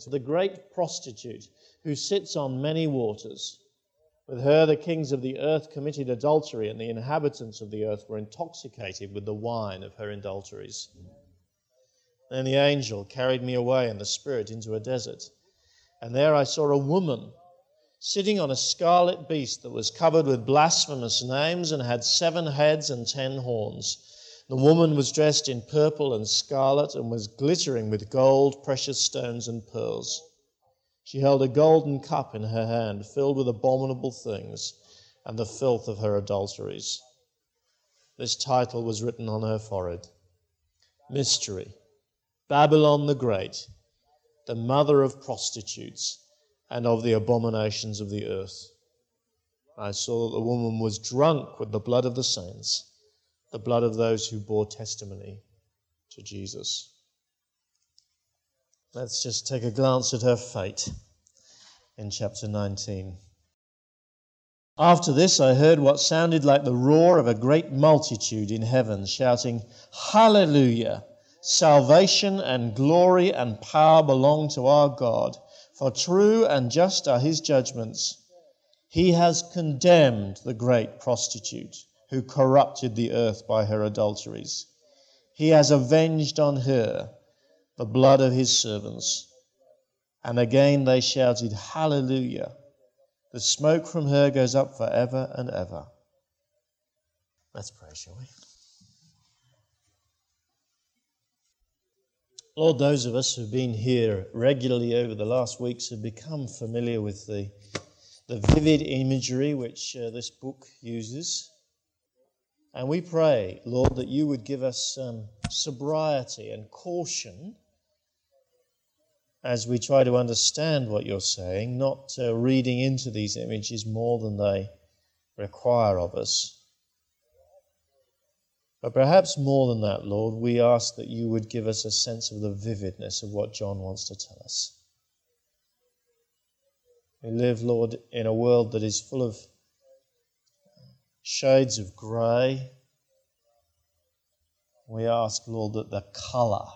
to the great prostitute who sits on many waters. With her, the kings of the earth committed adultery, and the inhabitants of the earth were intoxicated with the wine of her adulteries. Then the angel carried me away in the spirit into a desert, and there I saw a woman sitting on a scarlet beast that was covered with blasphemous names and had seven heads and ten horns. The woman was dressed in purple and scarlet and was glittering with gold, precious stones, and pearls. She held a golden cup in her hand, filled with abominable things and the filth of her adulteries. This title was written on her forehead Mystery Babylon the Great, the mother of prostitutes and of the abominations of the earth. I saw that the woman was drunk with the blood of the saints, the blood of those who bore testimony to Jesus. Let's just take a glance at her fate in chapter 19. After this, I heard what sounded like the roar of a great multitude in heaven, shouting, Hallelujah! Salvation and glory and power belong to our God for true and just are his judgments. He has condemned the great prostitute who corrupted the earth by her adulteries. He has avenged on her the blood of his servants. And again they shouted, Hallelujah! The smoke from her goes up for ever and ever. Let's pray, shall we? Lord, those of us who've been here regularly over the last weeks have become familiar with the, the vivid imagery which uh, this book uses. And we pray, Lord, that you would give us um, sobriety and caution as we try to understand what you're saying, not uh, reading into these images more than they require of us. But perhaps more than that, Lord, we ask that you would give us a sense of the vividness of what John wants to tell us. We live, Lord, in a world that is full of shades of grey. We ask, Lord, that the colour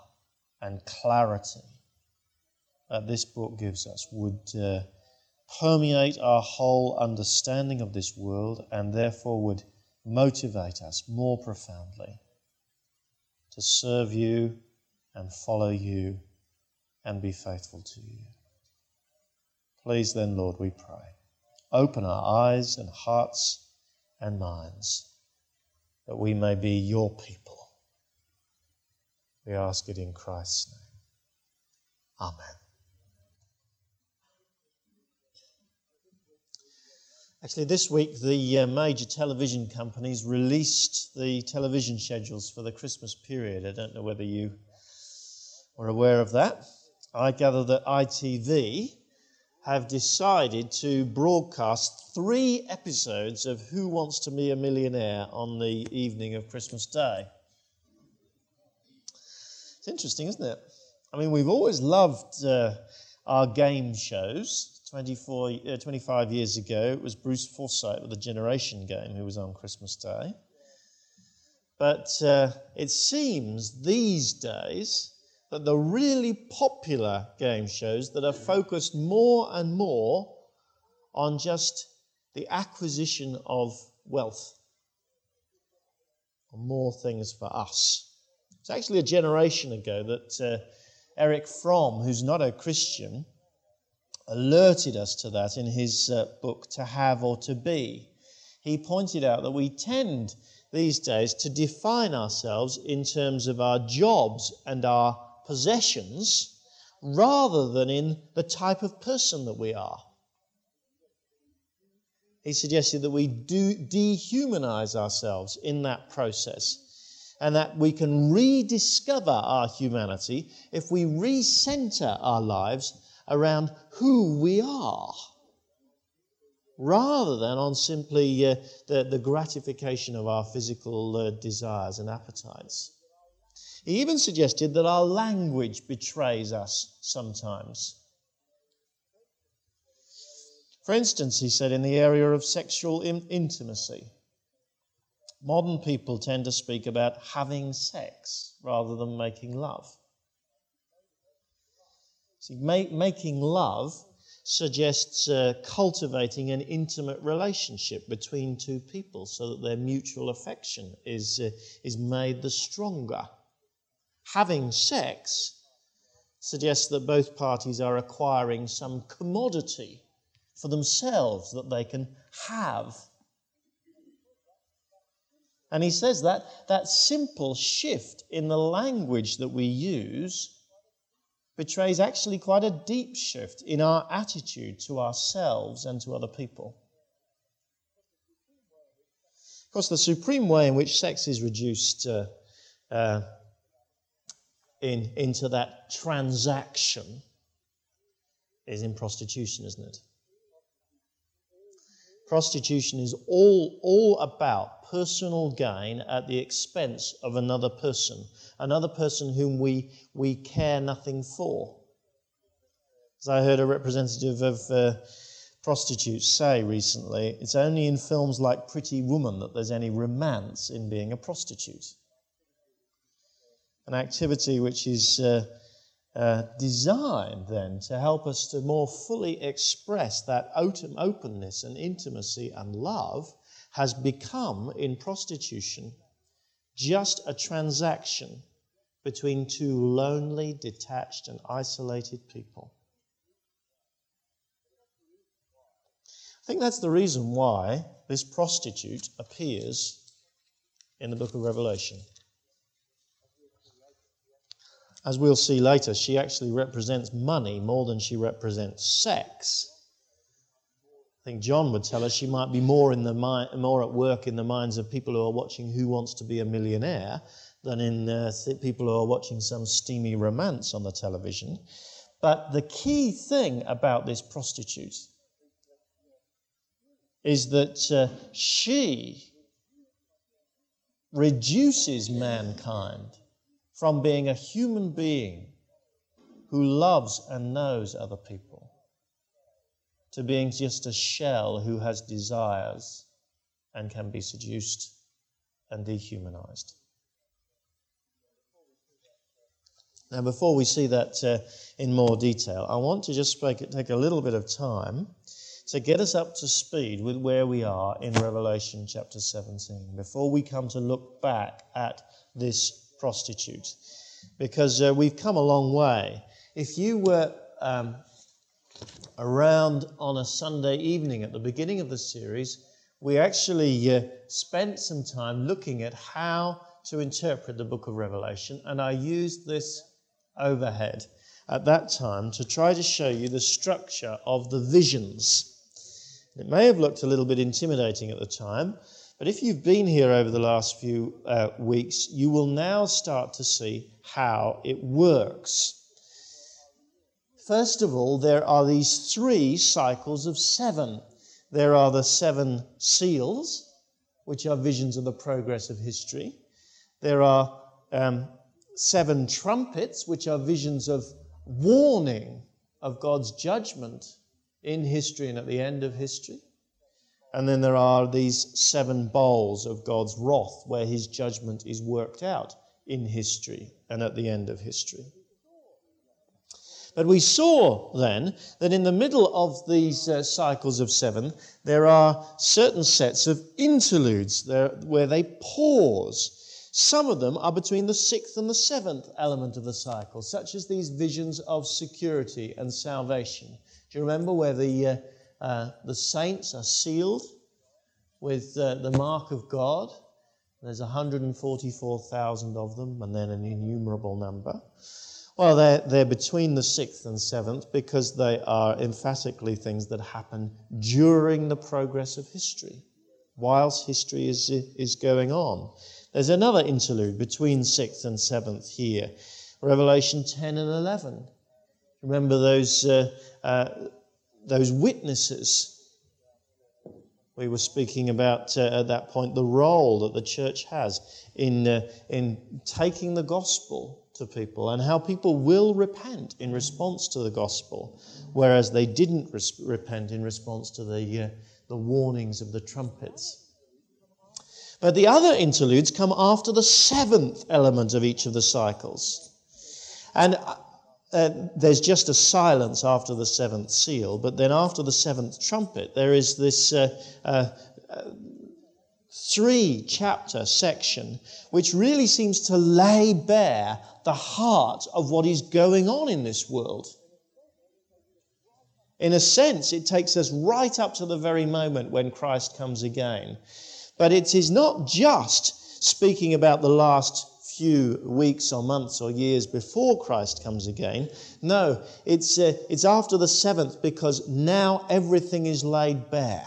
and clarity that this book gives us would uh, permeate our whole understanding of this world and therefore would motivate us more profoundly to serve you and follow you and be faithful to you. Please, then, Lord, we pray, open our eyes and hearts and minds that we may be your people. We ask it in Christ's name. Amen. Actually, this week the uh, major television companies released the television schedules for the Christmas period. I don't know whether you are aware of that. I gather that ITV have decided to broadcast three episodes of Who Wants to Be a Millionaire on the evening of Christmas Day. It's interesting, isn't it? I mean, we've always loved uh, our game shows. 24, uh, 25 years ago, it was Bruce Forsyth with the Generation Game who was on Christmas Day. But uh, it seems these days that the really popular game shows that are focused more and more on just the acquisition of wealth, more things for us. It's actually a generation ago that uh, Erich Fromm, who's not a Christian, alerted us to that in his uh, book, To Have or To Be. He pointed out that we tend these days to define ourselves in terms of our jobs and our possessions rather than in the type of person that we are. He suggested that we do dehumanize ourselves in that process and that we can rediscover our humanity if we recenter our lives around who we are rather than on simply uh, the, the gratification of our physical uh, desires and appetites. He even suggested that our language betrays us sometimes. For instance, he said, in the area of sexual in- intimacy, modern people tend to speak about having sex rather than making love. See, ma- making love suggests uh, cultivating an intimate relationship between two people so that their mutual affection is, uh, is made the stronger. Having sex suggests that both parties are acquiring some commodity for themselves that they can have. And he says that that simple shift in the language that we use betrays actually quite a deep shift in our attitude to ourselves and to other people. Of course, the supreme way in which sex is reduced uh, uh, in, into that transaction is in prostitution, isn't it? Prostitution is all, all about personal gain at the expense of another person, another person whom we, we care nothing for. As I heard a representative of uh, prostitutes say recently, it's only in films like Pretty Woman that there's any romance in being a prostitute. An activity which is uh, uh, designed then to help us to more fully express that openness and intimacy and love has become in prostitution just a transaction between two lonely, detached, and isolated people. I think that's the reason why this prostitute appears in the book of Revelation as we'll see later, she actually represents money more than she represents sex. I think John would tell us she might be more, in the mi- more at work in the minds of people who are watching Who Wants to Be a Millionaire than in uh, people who are watching some steamy romance on the television. But the key thing about this prostitute is that uh, she reduces mankind from being a human being who loves and knows other people to being just a shell who has desires and can be seduced and dehumanized. Now, before we see that uh, in more detail, I want to just take a little bit of time to get us up to speed with where we are in Revelation chapter 17 before we come to look back at this prostitute because uh, we've come a long way. If you were um, around on a Sunday evening at the beginning of the series, we actually uh, spent some time looking at how to interpret the book of Revelation, and I used this overhead at that time to try to show you the structure of the visions. It may have looked a little bit intimidating at the time, but if you've been here over the last few uh, weeks, you will now start to see how it works. First of all, there are these three cycles of seven. There are the seven seals, which are visions of the progress of history. There are um, seven trumpets, which are visions of warning of God's judgment in history and at the end of history. And then there are these seven bowls of God's wrath where his judgment is worked out in history and at the end of history. But we saw then that in the middle of these uh, cycles of seven, there are certain sets of interludes there, where they pause. Some of them are between the sixth and the seventh element of the cycle, such as these visions of security and salvation. Do you remember where the uh, uh, the saints are sealed with uh, the mark of God. There's 144,000 of them, and then an innumerable number. Well, they're, they're between the sixth and seventh because they are emphatically things that happen during the progress of history, whilst history is, is going on. There's another interlude between sixth and seventh here Revelation 10 and 11. Remember those uh, uh, those witnesses. We were speaking about uh, at that point the role that the church has in, uh, in taking the gospel to people and how people will repent in response to the gospel, whereas they didn't res- repent in response to the, uh, the warnings of the trumpets. But the other interludes come after the seventh element of each of the cycles. And uh, there's just a silence after the seventh seal, but then after the seventh trumpet, there is this uh, uh, three chapter section which really seems to lay bare the heart of what is going on in this world. In a sense, it takes us right up to the very moment when Christ comes again. But it is not just speaking about the last few weeks or months or years before Christ comes again. No, it's, uh, it's after the seventh because now everything is laid bare.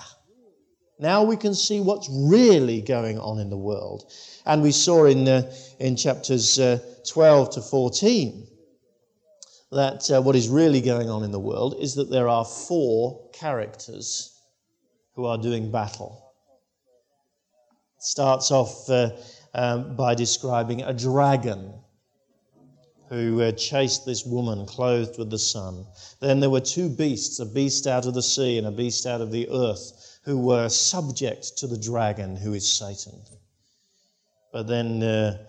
Now we can see what's really going on in the world. And we saw in, uh, in chapters uh, 12 to 14 that uh, what is really going on in the world is that there are four characters who are doing battle. Starts off uh, um, by describing a dragon who uh, chased this woman clothed with the sun. Then there were two beasts, a beast out of the sea and a beast out of the earth, who were subject to the dragon, who is Satan. But then uh,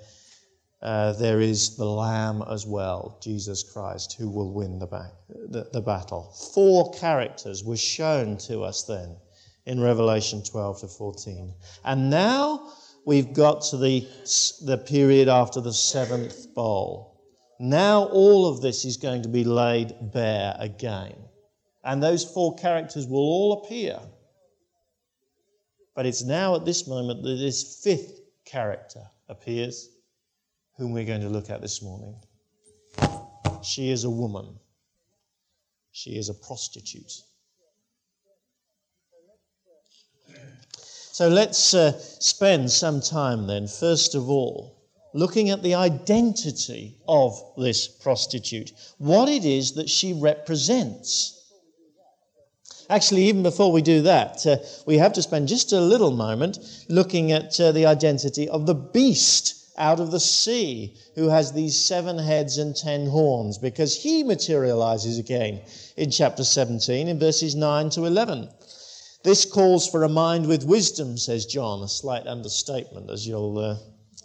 uh, there is the Lamb as well, Jesus Christ, who will win the, ba- the, the battle. Four characters were shown to us then in Revelation 12 to 14. And now we've got to the, the period after the seventh bowl. Now all of this is going to be laid bare again. And those four characters will all appear. But it's now at this moment that this fifth character appears whom we're going to look at this morning. She is a woman, she is a prostitute. So let's uh, spend some time then, first of all, looking at the identity of this prostitute, what it is that she represents. Actually, even before we do that, uh, we have to spend just a little moment looking at uh, the identity of the beast out of the sea who has these seven heads and ten horns, because he materializes again in chapter 17 in verses 9 to 11. This calls for a mind with wisdom, says John, a slight understatement, as you'll uh,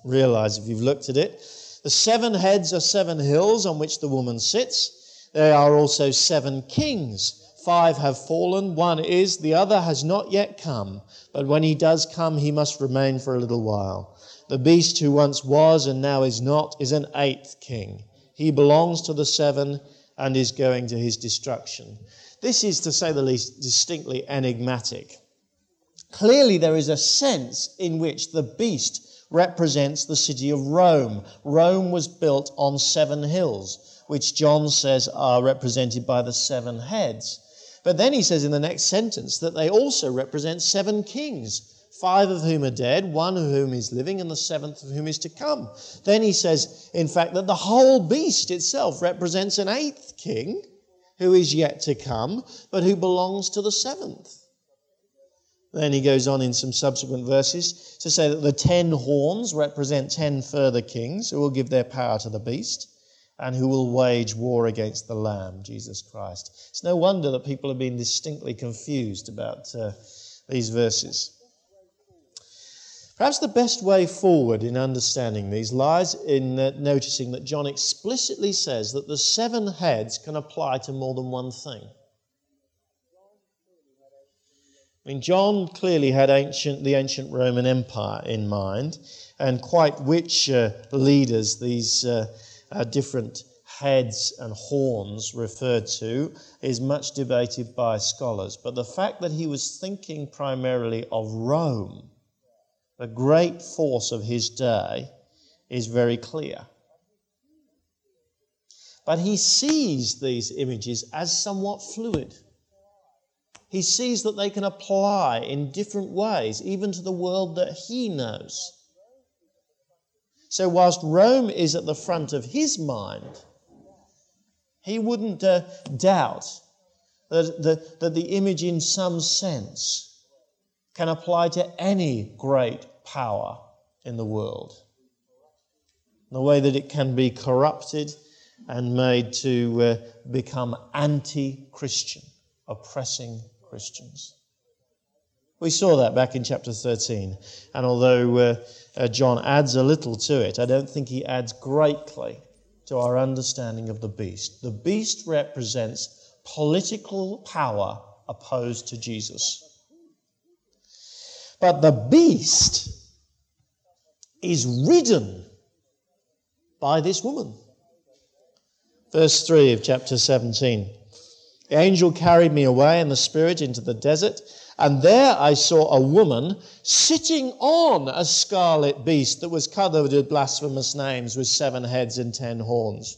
realize if you've looked at it. The seven heads are seven hills on which the woman sits. There are also seven kings. Five have fallen, one is, the other has not yet come. But when he does come, he must remain for a little while. The beast who once was and now is not is an eighth king. He belongs to the seven and is going to his destruction. This is, to say the least, distinctly enigmatic. Clearly, there is a sense in which the beast represents the city of Rome. Rome was built on seven hills, which John says are represented by the seven heads. But then he says in the next sentence that they also represent seven kings five of whom are dead, one of whom is living, and the seventh of whom is to come. Then he says, in fact, that the whole beast itself represents an eighth king who is yet to come, but who belongs to the seventh. Then he goes on in some subsequent verses to say that the ten horns represent ten further kings who will give their power to the beast and who will wage war against the Lamb, Jesus Christ. It's no wonder that people have been distinctly confused about uh, these verses. Perhaps the best way forward in understanding these lies in uh, noticing that John explicitly says that the seven heads can apply to more than one thing. I mean, John clearly had ancient, the ancient Roman Empire in mind, and quite which uh, leaders these uh, uh different heads and horns referred to is much debated by scholars. But the fact that he was thinking primarily of Rome the great force of his day, is very clear. But he sees these images as somewhat fluid. He sees that they can apply in different ways, even to the world that he knows. So, whilst Rome is at the front of his mind, he wouldn't uh, doubt that the, that the image, in some sense, can apply to any great power in the world. The way that it can be corrupted and made to uh, become anti Christian, oppressing Christians. We saw that back in chapter 13. And although uh, uh, John adds a little to it, I don't think he adds greatly to our understanding of the beast. The beast represents political power opposed to Jesus. But the beast is ridden by this woman. Verse 3 of chapter 17. The angel carried me away in the spirit into the desert, and there I saw a woman sitting on a scarlet beast that was covered with blasphemous names with seven heads and ten horns.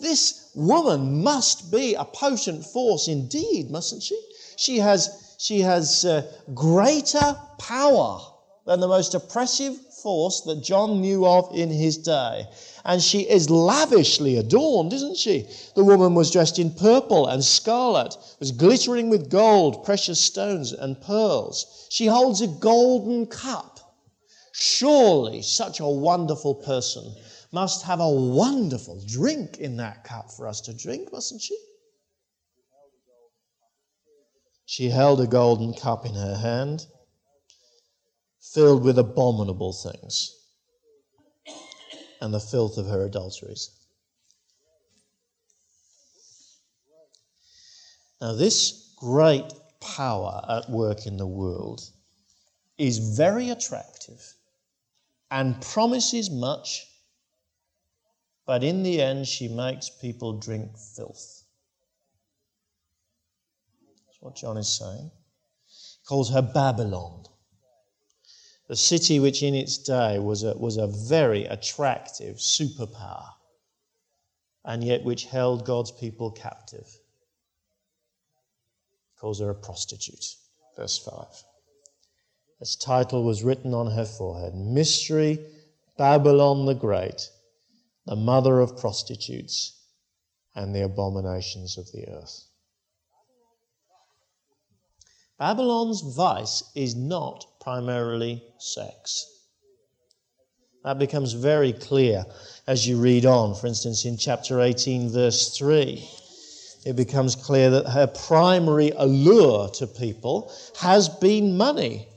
This woman must be a potent force indeed, mustn't she? She has, she has uh, greater power than the most oppressive force that John knew of in his day. And she is lavishly adorned, isn't she? The woman was dressed in purple and scarlet, was glittering with gold, precious stones, and pearls. She holds a golden cup. Surely such a wonderful person must have a wonderful drink in that cup for us to drink, mustn't she? She held a golden cup in her hand filled with abominable things and the filth of her adulteries. Now, this great power at work in the world is very attractive and promises much, but in the end, she makes people drink filth. What John is saying. He calls her Babylon the city which in its day was a, was a very attractive superpower, and yet which held God's people captive. He Calls her a prostitute. Verse 5. Its title was written on her forehead Mystery Babylon the Great, the mother of prostitutes and the abominations of the earth. Babylon's vice is not primarily sex. That becomes very clear as you read on. For instance, in chapter 18, verse 3, it becomes clear that her primary allure to people has been money.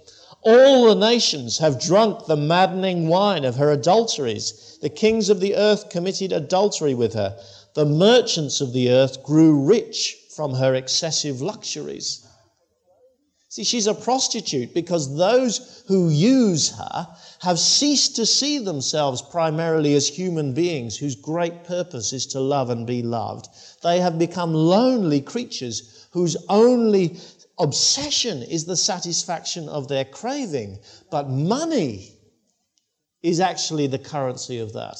All the nations have drunk the maddening wine of her adulteries. The kings of the earth committed adultery with her. The merchants of the earth grew rich from her excessive luxuries. See, she's a prostitute because those who use her have ceased to see themselves primarily as human beings whose great purpose is to love and be loved. They have become lonely creatures whose only obsession is the satisfaction of their craving. But money is actually the currency of that.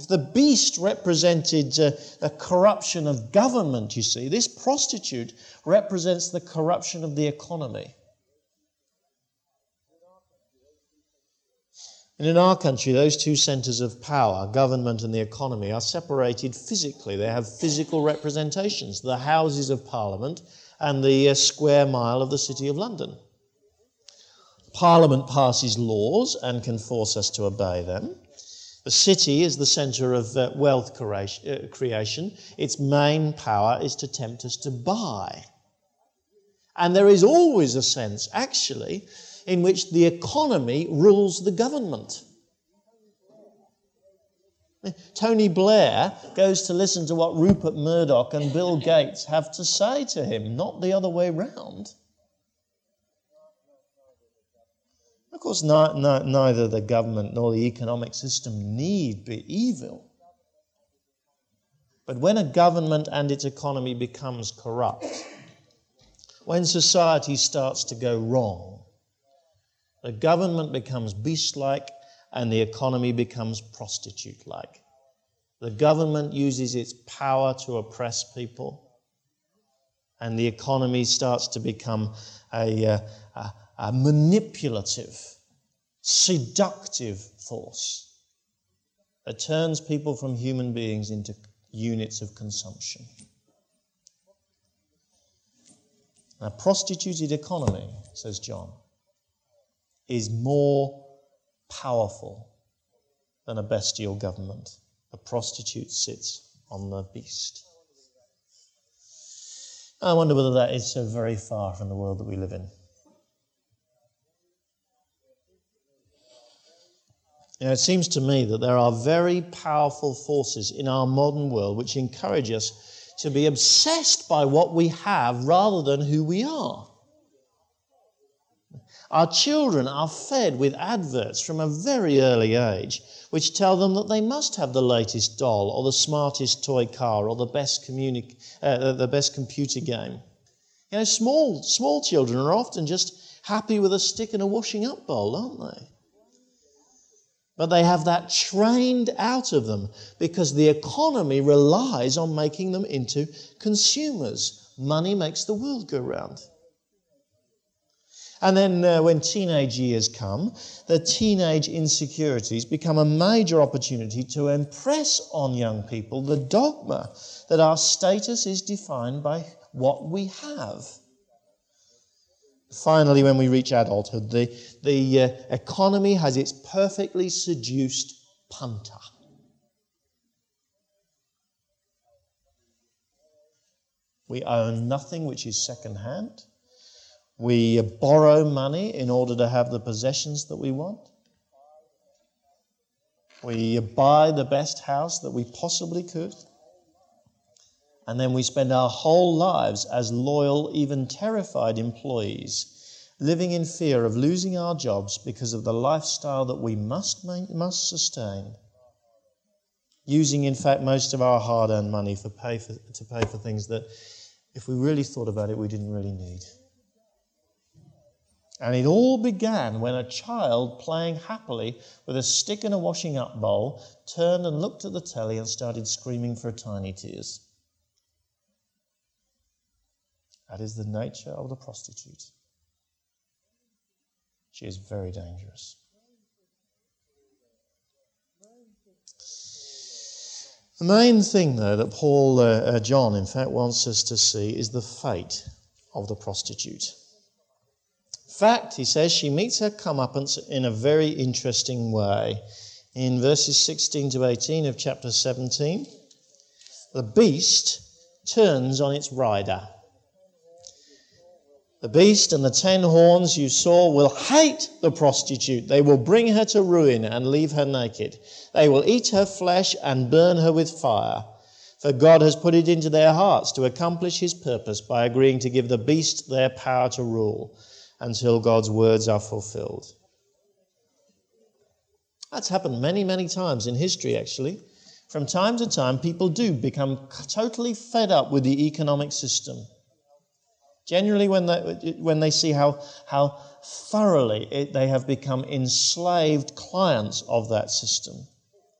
If the beast represented uh, a corruption of government, you see, this prostitute represents the corruption of the economy. And in our country, those two centres of power, government and the economy, are separated physically. They have physical representations the Houses of Parliament and the uh, square mile of the City of London. Parliament passes laws and can force us to obey them. The city is the center of uh, wealth uh, creation. Its main power is to tempt us to buy. And there is always a sense, actually, in which the economy rules the government. Tony Blair goes to listen to what Rupert Murdoch and Bill Gates have to say to him, not the other way round. Of course, neither the government nor the economic system need be evil. But when a government and its economy becomes corrupt, when society starts to go wrong, the government becomes beast like and the economy becomes prostitute like. The government uses its power to oppress people, and the economy starts to become a, uh, a, a manipulative, seductive force that turns people from human beings into units of consumption. A prostituted economy, says John, is more powerful than a bestial government. A prostitute sits on the beast. I wonder whether that is so very far from the world that we live in. It seems to me that there are very powerful forces in our modern world which encourage us to be obsessed by what we have rather than who we are. Our children are fed with adverts from a very early age which tell them that they must have the latest doll or the smartest toy car or the best, communi- uh, the best computer game. You know, small, small children are often just happy with a stick and a washing up bowl, aren't they? But they have that trained out of them because the economy relies on making them into consumers. Money makes the world go round. And then uh, when teenage years come, the teenage insecurities become a major opportunity to impress on young people the dogma that our status is defined by what we have. Finally, when we reach adulthood, the, the uh, economy has its perfectly seduced punter. We own nothing which is second hand. We borrow money in order to have the possessions that we want. We buy the best house that we possibly could. And then we spend our whole lives as loyal, even terrified employees, living in fear of losing our jobs because of the lifestyle that we must, must sustain. Using, in fact, most of our hard earned money for pay for, to pay for things that, if we really thought about it, we didn't really need. And it all began when a child playing happily with a stick and a washing up bowl turned and looked at the telly and started screaming for tiny tears. That is the nature of the prostitute. She is very dangerous. The main thing, though, that Paul, uh, uh, John, in fact, wants us to see is the fate of the prostitute fact, he says, she meets her comeuppance in a very interesting way. In verses 16 to 18 of chapter 17, the beast turns on its rider. The beast and the ten horns you saw will hate the prostitute. They will bring her to ruin and leave her naked. They will eat her flesh and burn her with fire. For God has put it into their hearts to accomplish his purpose by agreeing to give the beast their power to rule until God's words are fulfilled. That's happened many, many times in history, actually. From time to time, people do become totally fed up with the economic system. Generally, when they, when they see how, how thoroughly it, they have become enslaved clients of that system,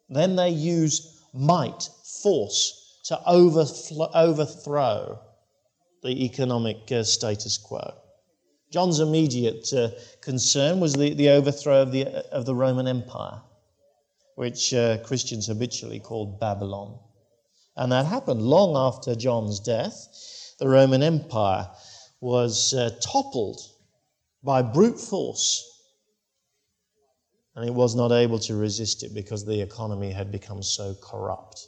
then they use might, force, to overthrow the economic uh, status quo. John's immediate uh, concern was the, the overthrow of the, of the Roman Empire, which uh, Christians habitually called Babylon. And that happened long after John's death. The Roman Empire was uh, toppled by brute force, and it was not able to resist it because the economy had become so corrupt.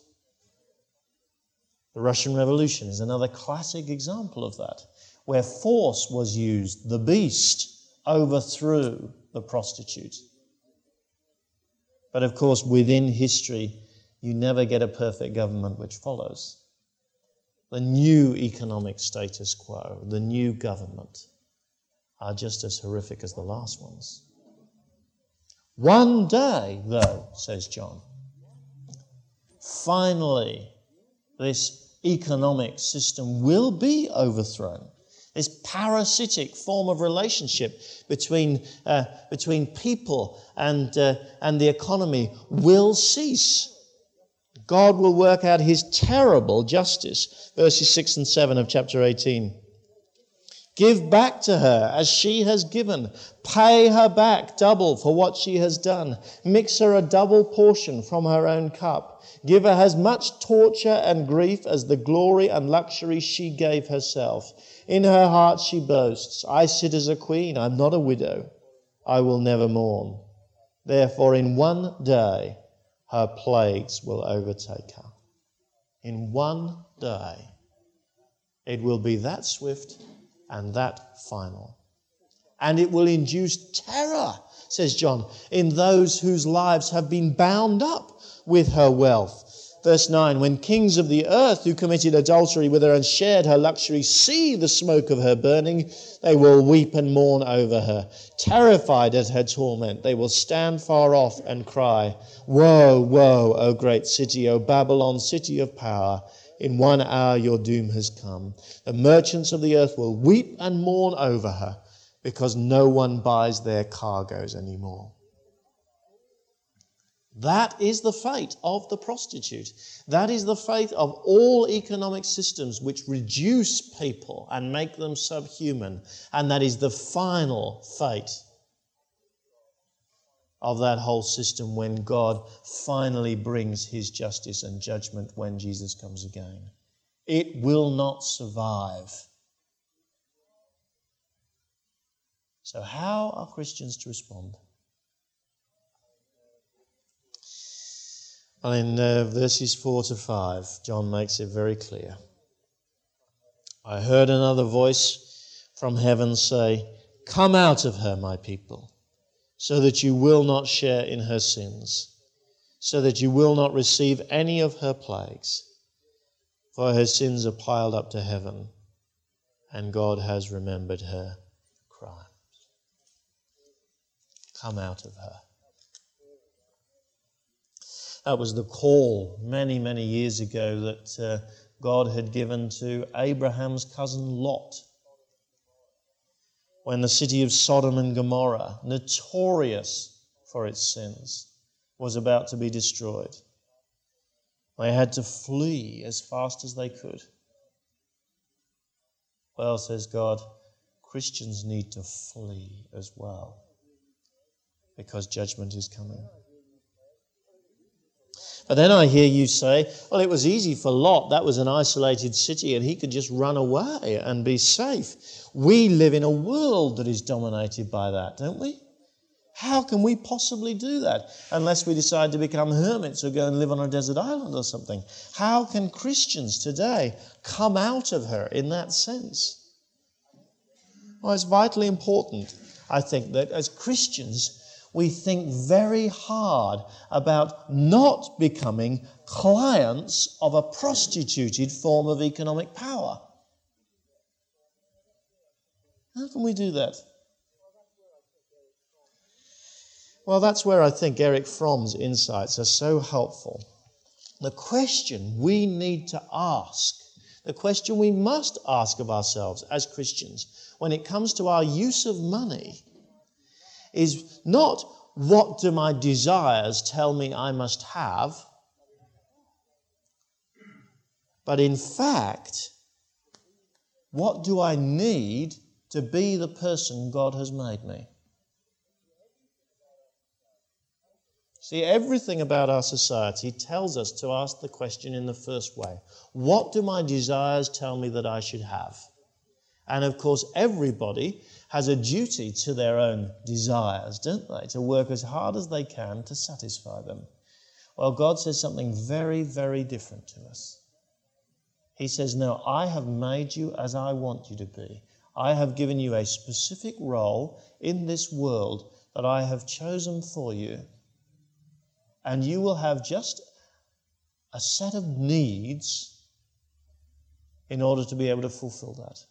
The Russian Revolution is another classic example of that where force was used, the beast overthrew the prostitute. But of course, within history, you never get a perfect government which follows. The new economic status quo, the new government, are just as horrific as the last ones. One day, though, says John, finally, this economic system will be overthrown this parasitic form of relationship between, uh, between people and, uh, and the economy will cease. God will work out his terrible justice. Verses 6 and 7 of chapter 18. Give back to her as she has given. Pay her back double for what she has done. Mix her a double portion from her own cup. Give her as much torture and grief as the glory and luxury she gave herself. In her heart she boasts, I sit as a queen, I'm not a widow. I will never mourn. Therefore, in one day, her plagues will overtake her. In one day, it will be that swift and that final. And it will induce terror says John, in those whose lives have been bound up with her wealth. Verse 9 When kings of the earth who committed adultery with her and shared her luxury see the smoke of her burning, they will weep and mourn over her. Terrified at her torment, they will stand far off and cry, Woe, woe, O great city, O Babylon, city of power! In one hour your doom has come. The merchants of the earth will weep and mourn over her because no one buys their cargoes anymore. That is the fate of the prostitute. That is the fate of all economic systems which reduce people and make them subhuman. And that is the final fate of that whole system when God finally brings his justice and judgment when Jesus comes again. It will not survive. So, how are Christians to respond? In uh, verses 4 to 5, John makes it very clear. I heard another voice from heaven say, Come out of her, my people, so that you will not share in her sins, so that you will not receive any of her plagues. For her sins are piled up to heaven, and God has remembered her crimes. Come out of her. That was the call many, many years ago that uh, God had given to Abraham's cousin Lot. When the city of Sodom and Gomorrah, notorious for its sins, was about to be destroyed. They had to flee as fast as they could. Well, says God, Christians need to flee as well because judgment is coming. But then I hear you say, well, it was easy for Lot. That was an isolated city and he could just run away and be safe. We live in a world that is dominated by that, don't we? How can we possibly do that unless we decide to become hermits or go and live on a desert island or something? How can Christians today come out of her in that sense? Well, it's vitally important, I think, that as Christians, we think very hard about not becoming clients of a prostituted form of economic power. How can we do that? Well, that's where I think Erich Fromm's insights are so helpful. The question we need to ask, the question we must ask of ourselves as Christians when it comes to our use of money is not what do my desires tell me I must have, but in fact, what do I need to be the person God has made me? See, everything about our society tells us to ask the question in the first way What do my desires tell me that I should have? And of course, everybody has a duty to their own desires, don't they? To work as hard as they can to satisfy them. Well, God says something very, very different to us. He says, No, I have made you as I want you to be. I have given you a specific role in this world that I have chosen for you. And you will have just a set of needs in order to be able to fulfill that.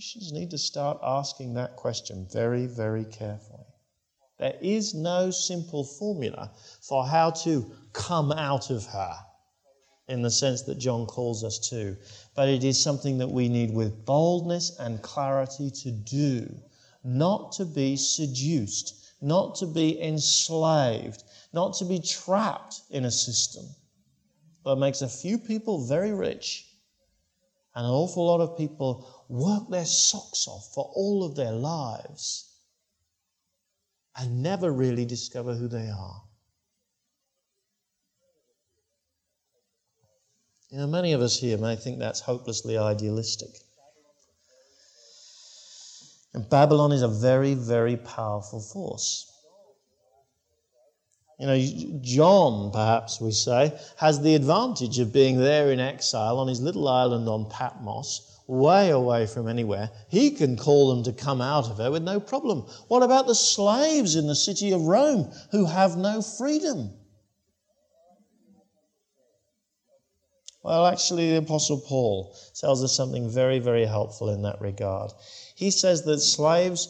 Christians need to start asking that question very, very carefully. There is no simple formula for how to come out of her in the sense that John calls us to, but it is something that we need with boldness and clarity to do, not to be seduced, not to be enslaved, not to be trapped in a system that makes a few people very rich and an awful lot of people work their socks off for all of their lives and never really discover who they are. You know, many of us here may think that's hopelessly idealistic. And Babylon is a very, very powerful force. You know, John, perhaps we say, has the advantage of being there in exile on his little island on Patmos way away from anywhere. He can call them to come out of her with no problem. What about the slaves in the city of Rome who have no freedom? Well, actually, the Apostle Paul tells us something very, very helpful in that regard. He says that slaves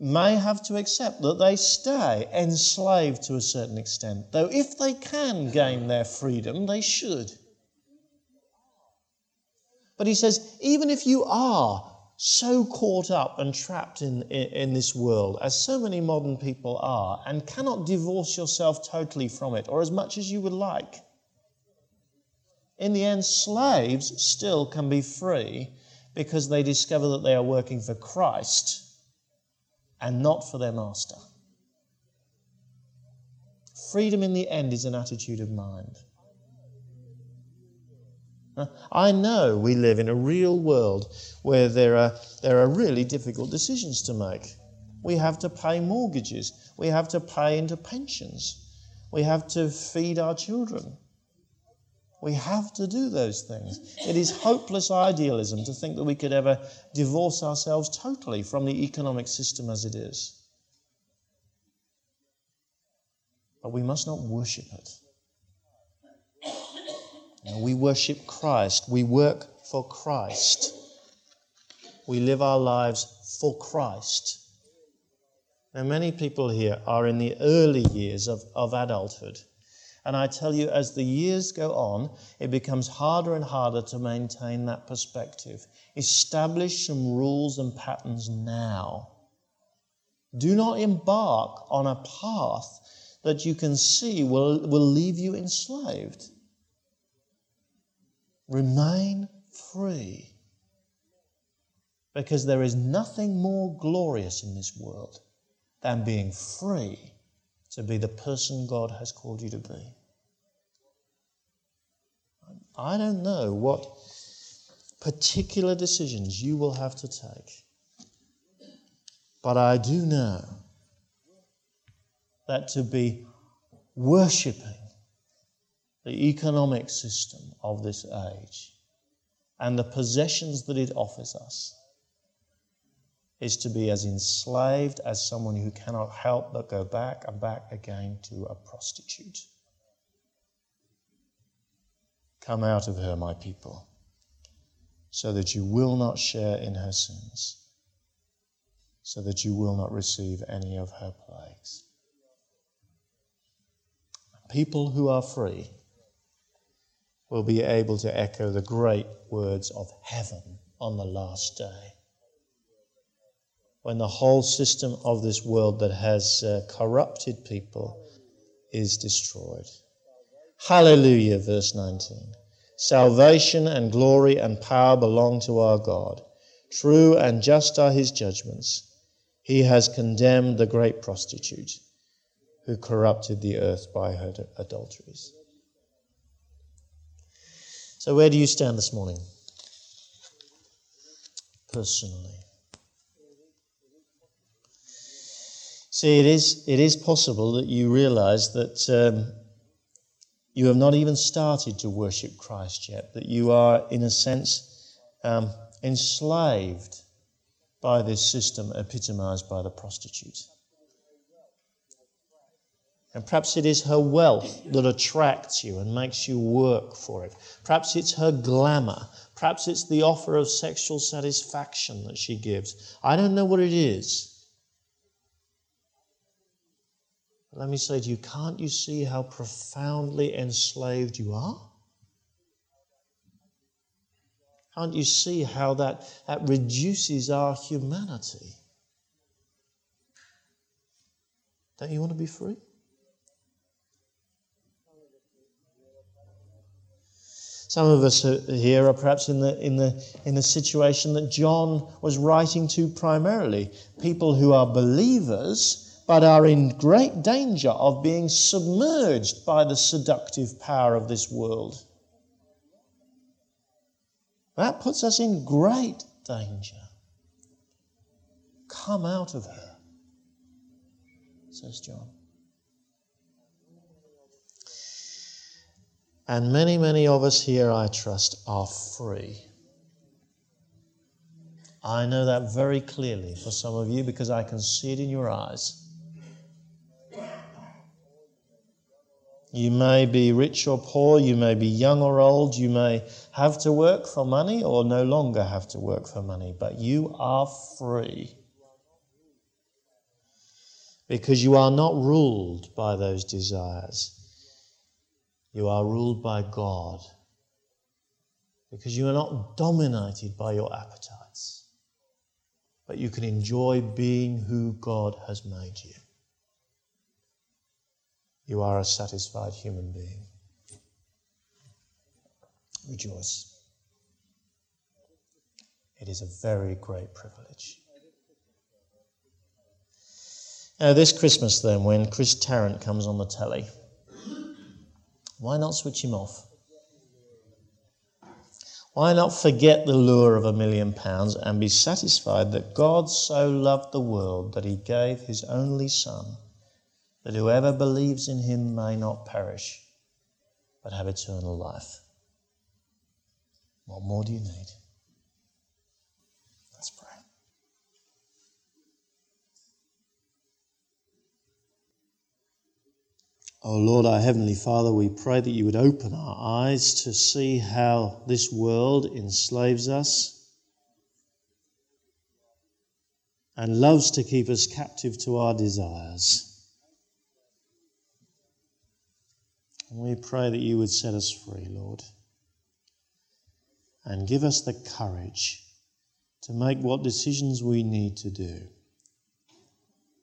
may have to accept that they stay enslaved to a certain extent, though if they can gain their freedom, they should. But he says, even if you are so caught up and trapped in, in, in, this world, as so many modern people are, and cannot divorce yourself totally from it, or as much as you would like, in the end, slaves still can be free because they discover that they are working for Christ and not for their master. Freedom in the end is an attitude of mind. I know we live in a real world where there are, there are really difficult decisions to make. We have to pay mortgages, we have to pay into pensions, we have to feed our children. We have to do those things. It is hopeless idealism to think that we could ever divorce ourselves totally from the economic system as it is. But we must not worship it. We worship Christ. We work for Christ. We live our lives for Christ. Now, many people here are in the early years of, of adulthood. And I tell you, as the years go on, it becomes harder and harder to maintain that perspective. Establish some rules and patterns now. Do not embark on a path that you can see will, will leave you enslaved. Remain free. Because there is nothing more glorious in this world than being free to be the person God has called you to be. I don't know what particular decisions you will have to take, but I do know that to be worshipping the economic system of this age and the possessions that it offers us is to be as enslaved as someone who cannot help but go back and back again to a prostitute. Come out of her, my people, so that you will not share in her sins, so that you will not receive any of her plagues. People who are free will be able to echo the great words of heaven on the last day. When the whole system of this world that has uh, corrupted people is destroyed. Hallelujah, verse 19. Salvation and glory and power belong to our God. True and just are his judgments. He has condemned the great prostitute who corrupted the earth by her adulteries. So, where do you stand this morning? Personally. See, it is, it is possible that you realize that um, you have not even started to worship Christ yet, that you are, in a sense, um, enslaved by this system epitomized by the prostitute. And perhaps it is her wealth that attracts you and makes you work for it. Perhaps it's her glamour. Perhaps it's the offer of sexual satisfaction that she gives. I don't know what it is. But Let me say to you, can't you see how profoundly enslaved you are? Can't you see how that, that reduces our humanity? Don't you want to be free? Some of us here are perhaps in the, in, the, in the situation that John was writing to primarily people who are believers but are in great danger of being submerged by the seductive power of this world. That puts us in great danger. Come out of her, says John. And many, many of us here, I trust, are free. I know that very clearly for some of you because I can see it in your eyes. You may be rich or poor, you may be young or old, you may have to work for money or no longer have to work for money, but you are free. Because you are not ruled by those desires. You are ruled by God. Because you are not dominated by your appetites. But you can enjoy being who God has made you you are a satisfied human being. Rejoice. It is a very great privilege. Now, this Christmas, then, when Chris Tarrant comes on the telly, why not switch him off? Why not forget the lure of a million pounds and be satisfied that God so loved the world that he gave his only Son? that whoever believes in him may not perish, but have eternal life. What more do you need? Let's pray. Oh Lord, our Heavenly Father, we pray that you would open our eyes to see how this world enslaves us and loves to keep us captive to our desires. And we pray that you would set us free, Lord, and give us the courage to make what decisions we need to do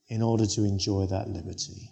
in order to enjoy that liberty.